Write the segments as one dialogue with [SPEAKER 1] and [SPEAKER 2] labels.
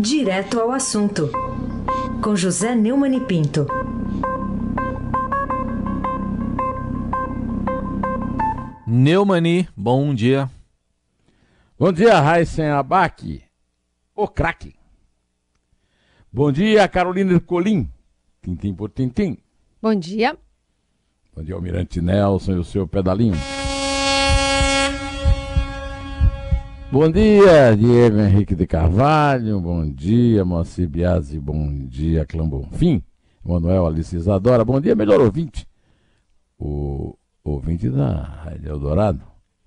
[SPEAKER 1] Direto ao assunto, com José Neumann e Pinto.
[SPEAKER 2] Neumani, bom dia.
[SPEAKER 3] Bom dia, Raíssen Abac, o craque. Bom dia, Carolina Colim, tintim por tintim.
[SPEAKER 4] Bom dia.
[SPEAKER 3] Bom dia, Almirante Nelson e o seu pedalinho. Bom dia, Diego Henrique de Carvalho. Bom dia, Moacir Biasi. Bom dia, Clã Bonfim. Manuel Alice Isadora. Bom dia, melhor ouvinte. O ouvinte da Rádio Eldorado,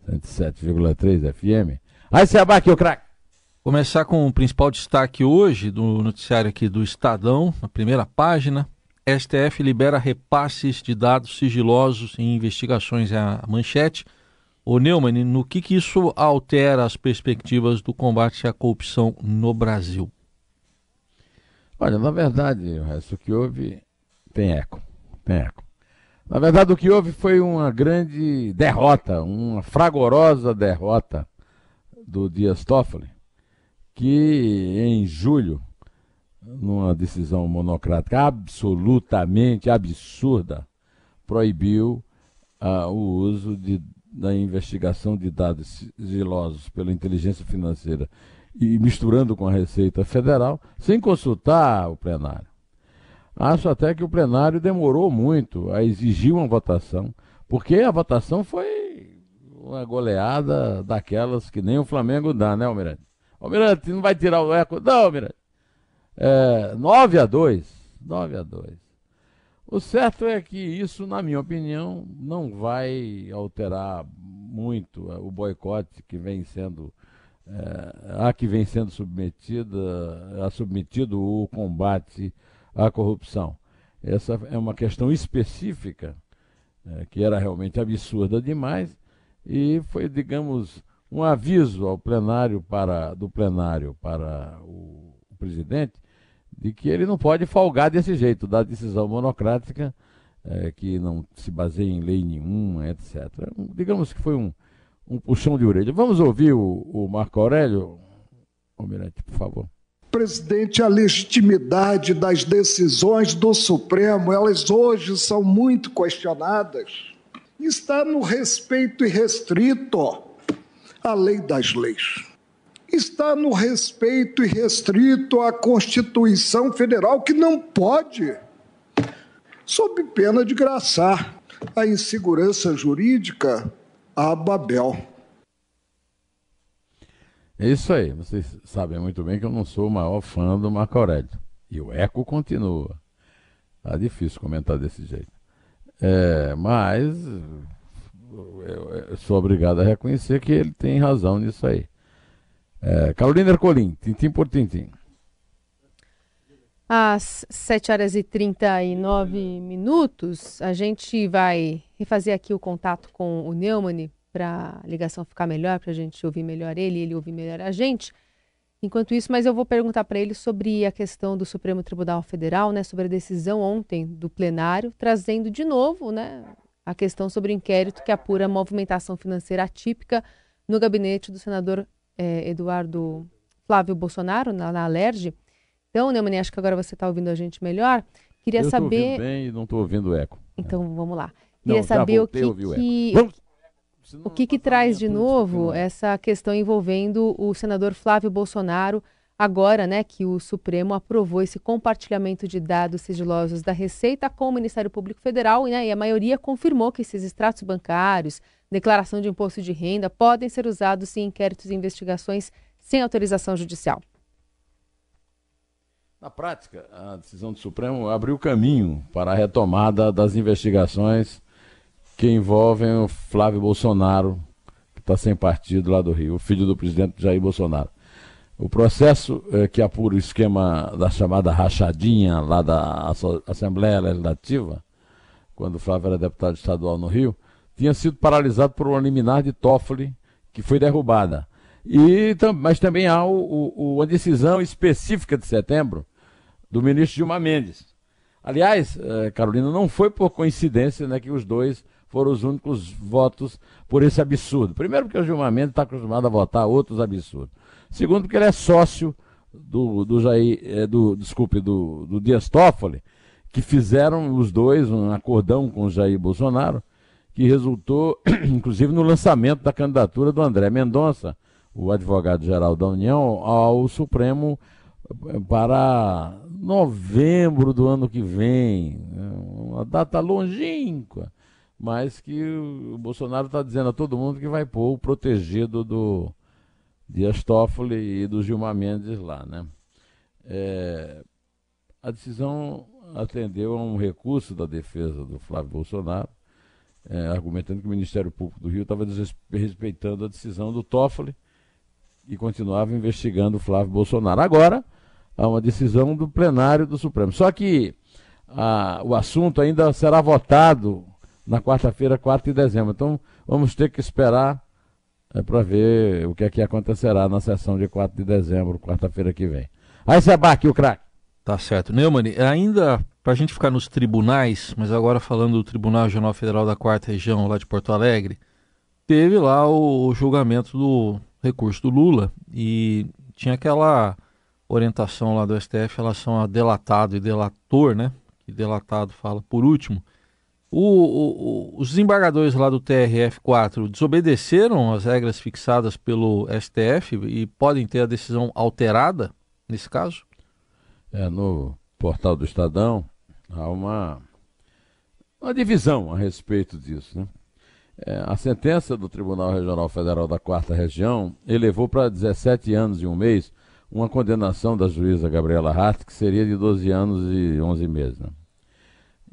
[SPEAKER 3] 107,3 FM. Aí se abaque o craque.
[SPEAKER 2] Começar com o principal destaque hoje do noticiário aqui do Estadão, na primeira página. STF libera repasses de dados sigilosos em investigações à manchete. Ô Neumann, no que, que isso altera as perspectivas do combate à corrupção no Brasil?
[SPEAKER 3] Olha, na verdade, o que houve tem eco. Tem eco. Na verdade, o que houve foi uma grande derrota, uma fragorosa derrota do Dias Toffoli, que em julho, numa decisão monocrática absolutamente absurda, proibiu uh, o uso de da investigação de dados sigilosos pela inteligência financeira e misturando com a Receita Federal, sem consultar o plenário. Acho até que o plenário demorou muito a exigir uma votação, porque a votação foi uma goleada daquelas que nem o Flamengo dá, né, Almirante? Almirante, não vai tirar o eco? Não, Almirante. É, 9 a 2. 9 a 2. O certo é que isso, na minha opinião, não vai alterar muito eh, o boicote que vem sendo é, a que vem sendo submetida, a submetido o combate à corrupção. Essa é uma questão específica é, que era realmente absurda demais e foi, digamos, um aviso ao plenário para do plenário para o, o presidente de que ele não pode folgar desse jeito, da decisão monocrática, é, que não se baseia em lei nenhuma, etc. Digamos que foi um, um puxão de orelha. Vamos ouvir o, o Marco Aurélio, Almirante, por favor.
[SPEAKER 5] Presidente, a legitimidade das decisões do Supremo, elas hoje são muito questionadas. Está no respeito irrestrito à lei das leis está no respeito irrestrito à Constituição Federal, que não pode, sob pena de graçar a insegurança jurídica a Babel.
[SPEAKER 3] É isso aí. Vocês sabem muito bem que eu não sou o maior fã do Marco Aurélio. E o eco continua. Tá difícil comentar desse jeito. É, mas eu sou obrigado a reconhecer que ele tem razão nisso aí. É, Carolina Ercolim, tintim por tintim.
[SPEAKER 4] Às 7 horas e 39 minutos, a gente vai refazer aqui o contato com o Neumann para a ligação ficar melhor, para a gente ouvir melhor ele ele ouvir melhor a gente. Enquanto isso, mas eu vou perguntar para ele sobre a questão do Supremo Tribunal Federal, né, sobre a decisão ontem do plenário, trazendo de novo né, a questão sobre o inquérito que apura movimentação financeira atípica no gabinete do senador é, Eduardo Flávio Bolsonaro, na, na Alerj. Então, Neumani, acho que agora você está ouvindo a gente melhor. Queria
[SPEAKER 3] eu
[SPEAKER 4] saber.
[SPEAKER 3] Eu bem e não estou ouvindo eco.
[SPEAKER 4] Então, vamos lá. Queria não, saber o que, que... o que, que traz de novo essa questão envolvendo o senador Flávio Bolsonaro, agora né, que o Supremo aprovou esse compartilhamento de dados sigilosos da Receita com o Ministério Público Federal né, e a maioria confirmou que esses extratos bancários, declaração de imposto de renda podem ser usados em inquéritos e investigações sem autorização judicial.
[SPEAKER 3] Na prática, a decisão do Supremo abriu caminho para a retomada das investigações que envolvem o Flávio Bolsonaro, que está sem partido lá do Rio, o filho do presidente Jair Bolsonaro. O processo eh, que apura o esquema da chamada rachadinha lá da Assembleia Legislativa, quando o Flávio era deputado estadual no Rio, tinha sido paralisado por uma liminar de Toffoli, que foi derrubada. E, mas também há o, o, uma decisão específica de setembro do ministro Gilmar Mendes. Aliás, eh, Carolina, não foi por coincidência né, que os dois foram os únicos votos por esse absurdo. Primeiro, porque o Gilmar Mendes está acostumado a votar outros absurdos. Segundo, porque ele é sócio do, do Jair, é, do, desculpe, do, do Dias Toffoli, que fizeram os dois um acordão com o Jair Bolsonaro, que resultou, inclusive, no lançamento da candidatura do André Mendonça, o advogado-geral da União, ao Supremo eh, para novembro do ano que vem. Né? Uma data longínqua, mas que o Bolsonaro está dizendo a todo mundo que vai pôr o protegido do Dias Toffoli e do Gilmar Mendes lá. Né? É, a decisão atendeu a um recurso da defesa do Flávio Bolsonaro, é, argumentando que o Ministério Público do Rio estava desrespeitando a decisão do Toffoli e continuava investigando o Flávio Bolsonaro. Agora, há uma decisão do plenário do Supremo. Só que a, o assunto ainda será votado na quarta-feira, 4 de dezembro. Então, vamos ter que esperar é, para ver o que é que acontecerá na sessão de 4 de dezembro, quarta-feira que vem. Aí você aqui o craque.
[SPEAKER 2] Tá certo. Neumann, ainda para a gente ficar nos tribunais, mas agora falando do Tribunal Regional Federal da Quarta Região, lá de Porto Alegre, teve lá o, o julgamento do recurso do Lula e tinha aquela orientação lá do STF em relação a delatado e delator, né? Que delatado fala por último. O, o, os desembargadores lá do TRF4 desobedeceram as regras fixadas pelo STF e podem ter a decisão alterada nesse caso?
[SPEAKER 3] É, no portal do Estadão há uma, uma divisão a respeito disso. Né? É, a sentença do Tribunal Regional Federal da Quarta Região elevou para 17 anos e um mês uma condenação da juíza Gabriela Hart, que seria de 12 anos e 11 meses. Né?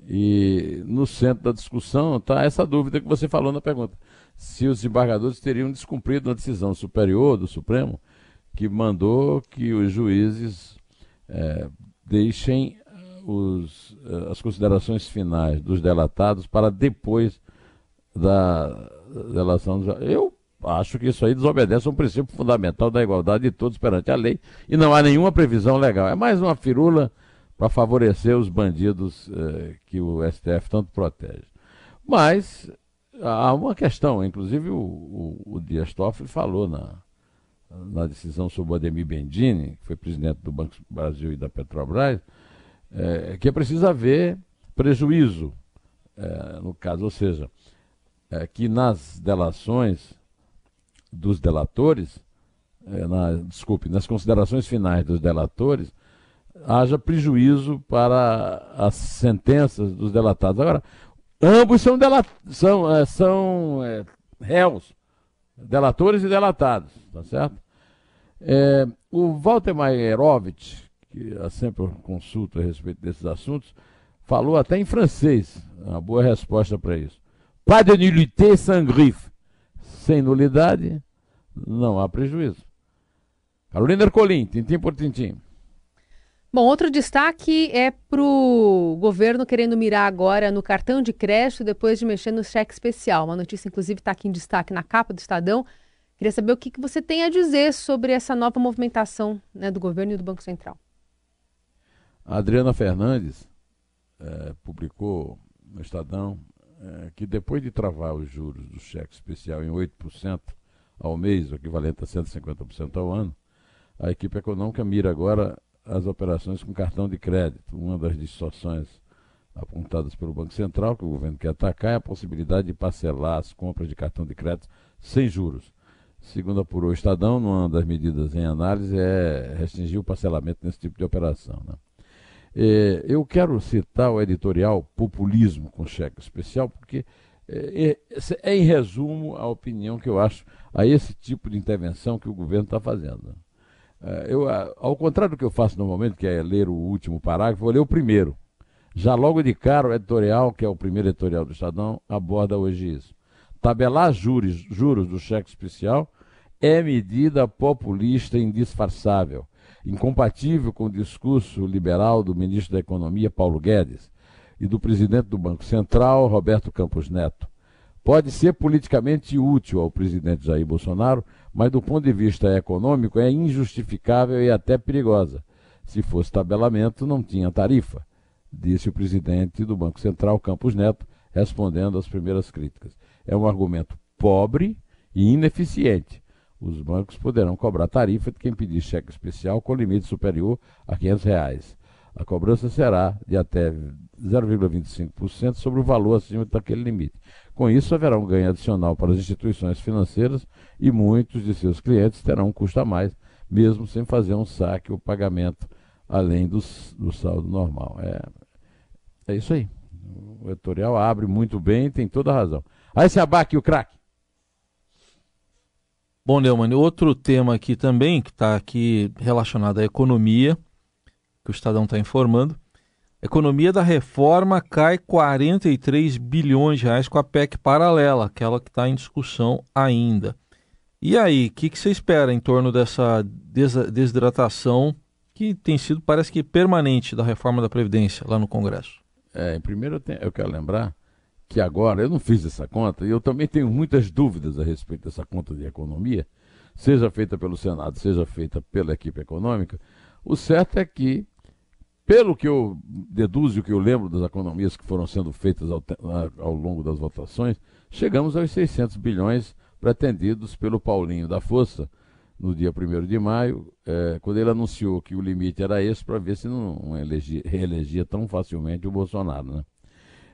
[SPEAKER 3] E no centro da discussão está essa dúvida que você falou na pergunta: se os embargadores teriam descumprido a decisão superior do Supremo que mandou que os juízes é, deixem os, eh, as considerações finais dos delatados para depois da delação. Eu acho que isso aí desobedece a um princípio fundamental da igualdade de todos perante a lei e não há nenhuma previsão legal. É mais uma firula para favorecer os bandidos eh, que o STF tanto protege. Mas há uma questão, inclusive o, o, o Dias Toffoli falou na, na decisão sobre o Ademir Bendini, que foi presidente do Banco do Brasil e da Petrobras, é, que é preciso haver prejuízo, é, no caso, ou seja, é, que nas delações dos delatores, é, na, desculpe, nas considerações finais dos delatores, haja prejuízo para as sentenças dos delatados. Agora, ambos são, delat são, é, são réus, delatores e delatados, tá certo? O Walter Maierovitch, que eu sempre consulto a respeito desses assuntos, falou até em francês, uma boa resposta para isso. Pas de nullité sans griffe. Sem nulidade, não há prejuízo. Carolina Ercolim, tintim por tintim.
[SPEAKER 4] Bom, outro destaque é para o governo querendo mirar agora no cartão de crédito depois de mexer no cheque especial. Uma notícia, inclusive, está aqui em destaque na capa do Estadão. Queria saber o que, que você tem a dizer sobre essa nova movimentação né, do governo e do Banco Central.
[SPEAKER 3] A Adriana Fernandes é, publicou no Estadão é, que depois de travar os juros do cheque especial em 8% ao mês, o equivalente a 150% ao ano, a equipe econômica mira agora as operações com cartão de crédito. Uma das distorções apontadas pelo Banco Central, que o governo quer atacar, é a possibilidade de parcelar as compras de cartão de crédito sem juros. Segundo apurou o Estadão, uma das medidas em análise é restringir o parcelamento nesse tipo de operação. Né? É, eu quero citar o editorial Populismo com Cheque Especial, porque é, é, é, em resumo a opinião que eu acho a esse tipo de intervenção que o governo está fazendo. É, eu, ao contrário do que eu faço normalmente, que é ler o último parágrafo, vou ler o primeiro. Já logo de cara, o editorial, que é o primeiro editorial do Estadão, aborda hoje isso. Tabelar juros, juros do cheque especial é medida populista indisfarçável, incompatível com o discurso liberal do ministro da Economia, Paulo Guedes, e do presidente do Banco Central, Roberto Campos Neto. Pode ser politicamente útil ao presidente Jair Bolsonaro, mas do ponto de vista econômico é injustificável e até perigosa. Se fosse tabelamento, não tinha tarifa, disse o presidente do Banco Central, Campos Neto, respondendo às primeiras críticas. É um argumento pobre e ineficiente. Os bancos poderão cobrar tarifa de quem pedir cheque especial com limite superior a 500 reais. A cobrança será de até 0,25% sobre o valor acima daquele limite. Com isso, haverá um ganho adicional para as instituições financeiras e muitos de seus clientes terão um custo a mais, mesmo sem fazer um saque ou pagamento além do, do saldo normal. É, é isso aí. O editorial abre muito bem, tem toda a razão. Aí esse abaque, o craque.
[SPEAKER 2] Bom, Neumann, outro tema aqui também, que está aqui relacionado à economia, que o Estadão está informando. economia da reforma cai 43 bilhões de reais com a PEC paralela, aquela que está em discussão ainda. E aí, o que, você espera em torno dessa desidratação que tem sido, parece que, permanente da reforma da Previdência lá no Congresso?
[SPEAKER 3] É, primeiro eu, tenho, eu quero lembrar que agora, eu não fiz essa conta, e eu também tenho muitas dúvidas a respeito dessa conta de economia, seja feita pelo Senado, seja feita pela equipe econômica, o certo é que, pelo que eu deduzo, o que eu lembro das economias que foram sendo feitas ao, ao longo das votações, chegamos aos 600 bilhões pretendidos pelo Paulinho da Força no dia 1 de maio, é, quando ele anunciou que o limite era esse, para ver se não elegia, reelegia tão facilmente o Bolsonaro. Né?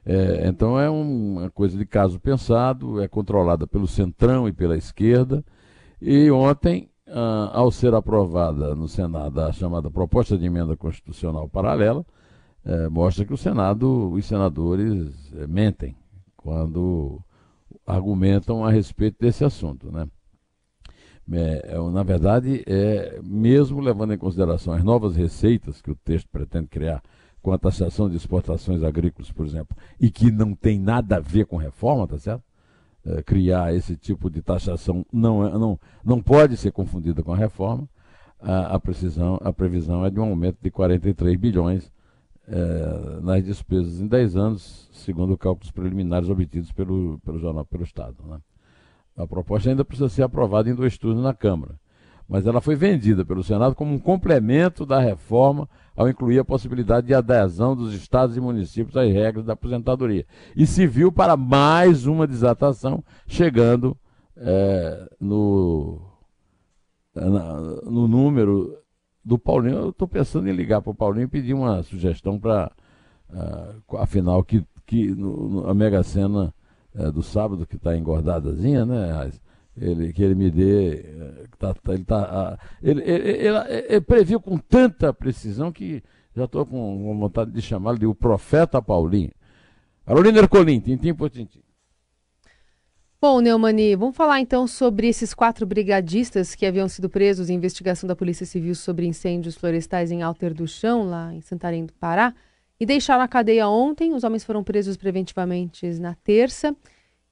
[SPEAKER 3] É, então é uma coisa de caso pensado, é controlada pelo centrão e pela esquerda. E ontem, ah, ao ser aprovada no Senado a chamada proposta de emenda constitucional paralela, é, mostra que o Senado, os senadores é, mentem quando argumentam a respeito desse assunto, né? É, é, na verdade, é, mesmo levando em consideração as novas receitas que o texto pretende criar com a taxação de exportações agrícolas, por exemplo, e que não tem nada a ver com reforma, tá certo? É, criar esse tipo de taxação não, é, não, não pode ser confundida com a reforma. A, a, precisão, a previsão é de um aumento de 43 bilhões é, nas despesas em 10 anos, segundo cálculos preliminares obtidos pelo, pelo jornal, pelo Estado. Né? A proposta ainda precisa ser aprovada em dois turnos na Câmara, mas ela foi vendida pelo Senado como um complemento da reforma ao incluir a possibilidade de adesão dos estados e municípios às regras da aposentadoria. E se viu para mais uma desatação, chegando é, no, na, no número do Paulinho. Eu estou pensando em ligar para o Paulinho e pedir uma sugestão para, uh, afinal, que, que no, no, a Mega Sena uh, do sábado, que está engordadazinha, né? Ele, que ele me dê. Eh, tá, tá, ele, tá, ele, ele, ele, ele, previu com tanta precisão que já estou com vontade de chamá-lo de o profeta Paulinho. Carolina Ercolim, tintim por tintim.
[SPEAKER 4] Bom, Neumani, vamos falar então sobre esses quatro brigadistas que haviam sido presos em investigação da Polícia Civil sobre incêndios florestais em Alter do Chão, lá em Santarém do Pará, e deixaram a cadeia ontem. Os homens foram presos preventivamente na terça.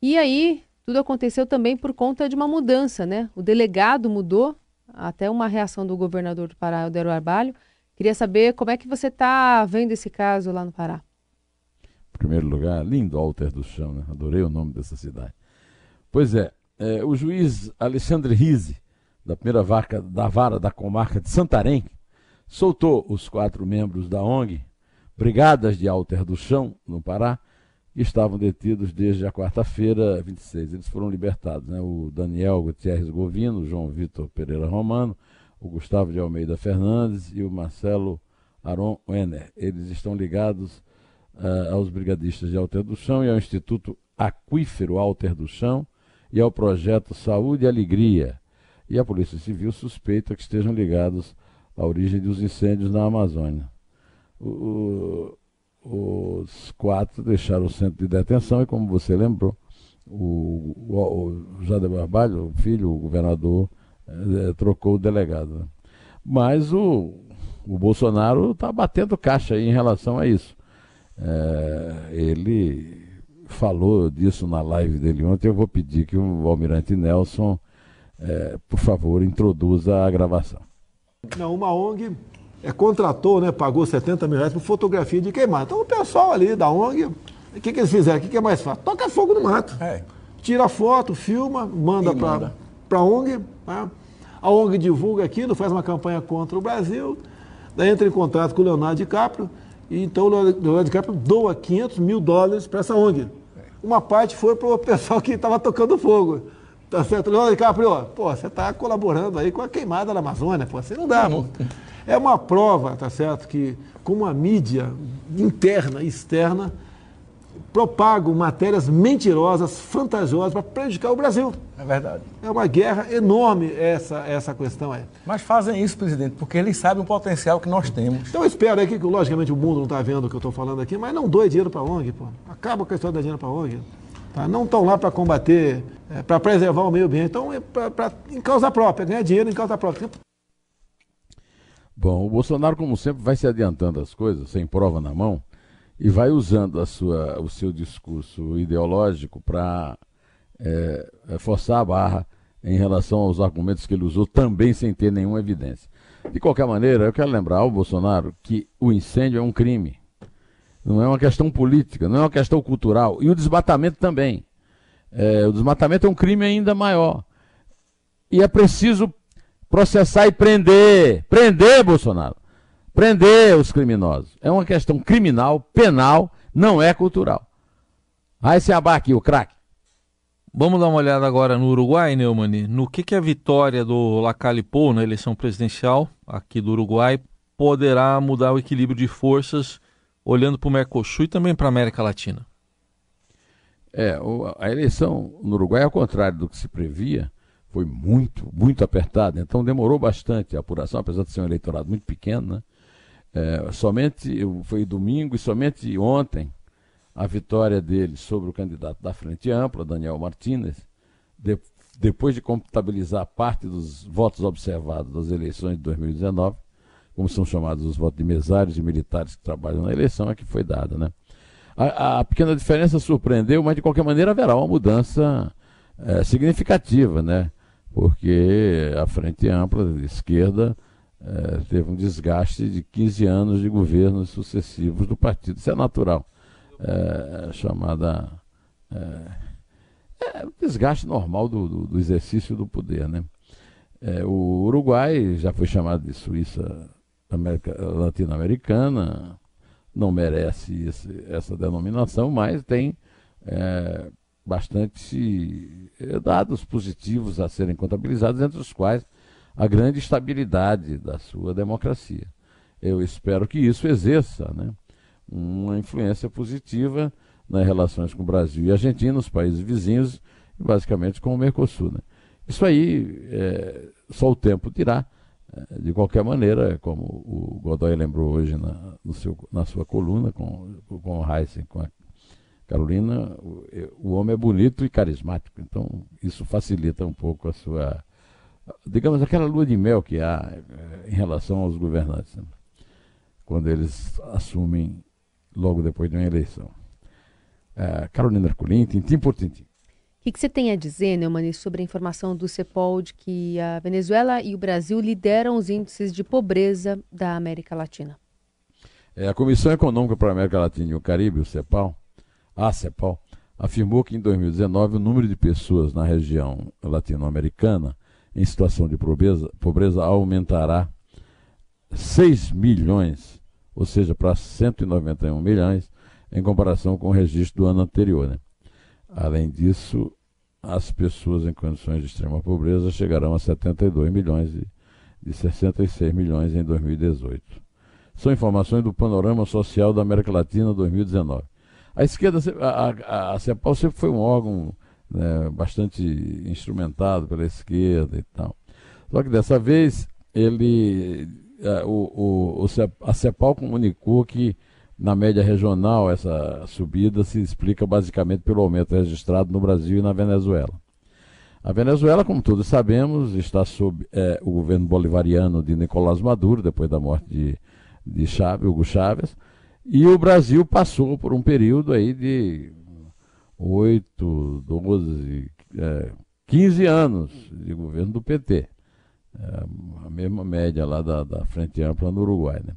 [SPEAKER 4] E aí, tudo aconteceu também por conta de uma mudança, né? O delegado mudou, até uma reação do governador do Pará, Eudero Arbalho. Queria saber como é que você está vendo esse caso lá no Pará.
[SPEAKER 3] Em primeiro lugar, lindo Alter do Chão, né? Adorei o nome dessa cidade. Pois é, é o juiz Alexandre Rise, da primeira vaca, da vara da comarca de Santarém, soltou os quatro membros da ONG, Brigadas de Alter do Chão, no Pará, estavam detidos desde a quarta-feira, 26. Eles foram libertados, né? o Daniel Gutierrez Govino, o João Vitor Pereira Romano, o Gustavo de Almeida Fernandes e o Marcelo Aron Wenner. Eles estão ligados uh, aos brigadistas de Alter do Chão e ao Instituto Aquífero Alter do Chão e ao projeto Saúde e Alegria. E a Polícia Civil suspeita que estejam ligados à origem dos incêndios na Amazônia. O, os quatro deixaram o centro de detenção e, como você lembrou, o, o, o Jade Barbalho, o filho, o governador, é, trocou o delegado. Mas o, o Bolsonaro está batendo caixa em relação a isso. É, ele falou disso na live dele ontem. Eu vou pedir que o Almirante Nelson, é, por favor, introduza a gravação.
[SPEAKER 6] Não, uma ONG é, contratou, né, pagou 70 mil reais por fotografia de queimar. Então o pessoal ali da ONG, o que, que eles fizeram? O que, que é mais fácil? Toca fogo no mato. É. Tira foto, filma, manda para a ONG. Né? A ONG divulga aquilo, faz uma campanha contra o Brasil, daí entra em contato com o Leonardo DiCaprio, e então o Leonardo DiCaprio doa 500 mil dólares para essa ONG. Uma parte foi para o pessoal que estava tocando fogo. Tá certo? Leonardo DiCaprio, pô, você está colaborando aí com a queimada da Amazônia, pô, assim não dá, pô. É uma prova, tá certo, que como a mídia interna e externa propagam matérias mentirosas, fantasiosas para prejudicar o Brasil.
[SPEAKER 7] É verdade.
[SPEAKER 6] É uma guerra enorme essa, essa questão aí.
[SPEAKER 7] Mas fazem isso, presidente, porque eles sabem o potencial que nós temos.
[SPEAKER 6] Então eu espero aqui que, logicamente, o mundo não está vendo o que eu estou falando aqui, mas não doe dinheiro para a ONG, pô. Acaba com a história da dinheiro para a ONG. Tá? Não estão lá para combater, é, para preservar o meio ambiente, então é para em causa própria, ganhar dinheiro em causa própria.
[SPEAKER 3] Bom, o Bolsonaro, como sempre, vai se adiantando as coisas, sem prova na mão, e vai usando a sua, o seu discurso ideológico para é, é, forçar a barra em relação aos argumentos que ele usou, também sem ter nenhuma evidência. De qualquer maneira, eu quero lembrar ao Bolsonaro que o incêndio é um crime. Não é uma questão política, não é uma questão cultural. E o desmatamento também. É, o desmatamento é um crime ainda maior. E é preciso processar e prender. Prender, Bolsonaro. Prender os criminosos. É uma questão criminal, penal, não é cultural. Aí se aqui, o craque.
[SPEAKER 2] Vamos dar uma olhada agora no Uruguai, Neumani. No que, que a vitória do Lacalipou na eleição presidencial aqui do Uruguai poderá mudar o equilíbrio de forças olhando para o Mercosul e também para a América Latina?
[SPEAKER 3] É, a eleição no Uruguai, ao contrário do que se previa, foi muito, muito apertada. Então demorou bastante a apuração, apesar de ser um eleitorado muito pequeno. Né? É, somente foi domingo e somente ontem a vitória dele sobre o candidato da Frente Ampla, Daniel Martínez, de, depois de contabilizar parte dos votos observados das eleições de 2019, como são chamados os votos de mesários e militares que trabalham na eleição, é que foi dada. Né? A, a pequena diferença surpreendeu, mas de qualquer maneira haverá uma mudança é, significativa, né? Porque a Frente Ampla de esquerda é, teve um desgaste de 15 anos de governos sucessivos do partido. Isso é natural. É, chamada. É, é desgaste normal do, do, do, exercício do poder. Né? É, o Uruguai já foi chamado de Suíça latino-americana, não merece esse, essa denominação, mas tem é, bastante é, dados positivos a serem contabilizados, entre os quais a grande estabilidade da sua democracia. Eu espero que isso exerça né, uma influência positiva nas relações com o Brasil e Argentina, os países vizinhos, e basicamente com o Mercosul. Né. Isso aí é, só o tempo dirá. É, de qualquer maneira, como o Godoy lembrou hoje na, seu, na sua coluna com, com o Heisen, com a Carolina, o, o, homem é bonito e carismático, então isso facilita um pouco a sua, digamos, aquela lua de mel que há é, em relação aos governantes, né? quando eles assumem logo depois de uma eleição. É, Carolina Ercolim, tintim por tintim.
[SPEAKER 4] O que, que, você tem a dizer, Neumani, sobre a informação do CEPOL de que a Venezuela e o Brasil lideram os índices de pobreza da América Latina?
[SPEAKER 3] É, a Comissão Econômica para a América Latina e o Caribe, o CEPAL, a CEPAL, afirmou que em 2019 o número de pessoas na região latino-americana em situação de pobreza, pobreza aumentará 6 milhões, ou seja, para 191 milhões, em comparação com o registro do ano anterior. Né? Além disso, as pessoas em condições de extrema pobreza chegarão a 72 milhões e de 66 milhões em 2018. São informações do Panorama Social da América Latina 2019. A esquerda, a, a, a CEPAL sempre foi um órgão né, bastante instrumentado pela esquerda e tal. Só que dessa vez ele, a, o, o, a CEPAL comunicou que na média regional, essa subida se explica basicamente pelo aumento registrado no Brasil e na Venezuela. A Venezuela, como todos sabemos, está sob é, o governo bolivariano de Nicolás Maduro, depois da morte de, de Hugo Chávez, e o Brasil passou por um período aí de 8, 12, é, 15 anos de governo do PT. É, a mesma média lá da, da Frente Ampla no Uruguai. Né?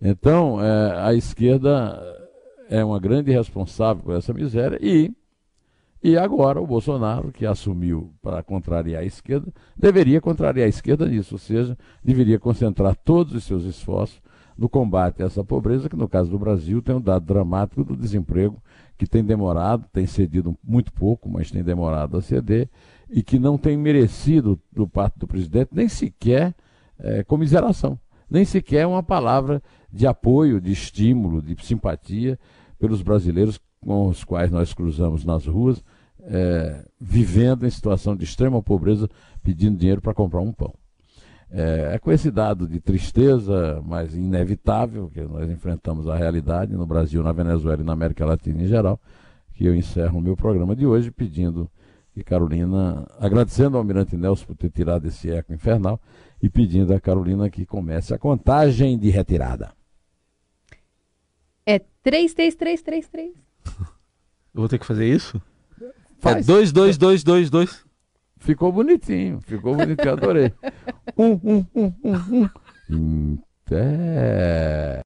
[SPEAKER 3] Então, é, a esquerda é uma grande responsável por essa miséria e, e agora o Bolsonaro, que assumiu para contrariar a esquerda, deveria contrariar a esquerda nisso, ou seja, deveria concentrar todos os seus esforços no combate a essa pobreza, que no caso do Brasil tem um dado dramático do desemprego, que tem demorado, tem cedido muito pouco, mas tem demorado a ceder, e que não tem merecido do parte do presidente nem sequer é, comiseração, nem sequer uma palavra de apoio, de estímulo, de simpatia pelos brasileiros com os quais nós cruzamos nas ruas, é, vivendo em situação de extrema pobreza, pedindo dinheiro para comprar um pão. É, é, com esse dado de tristeza, mas inevitável, que nós enfrentamos a realidade no Brasil, na Venezuela e na América Latina em geral, que eu encerro o meu programa de hoje pedindo que Carolina, agradecendo ao Almirante Nelson por ter tirado esse eco infernal e pedindo a Carolina que comece a contagem de retirada.
[SPEAKER 4] É 33333.
[SPEAKER 2] Eu vou ter que fazer isso?
[SPEAKER 3] Faz.
[SPEAKER 2] É 22222.
[SPEAKER 3] Ficou bonitinho, ficou bonitinho, adorei. Um, um, um, um, um. Pé.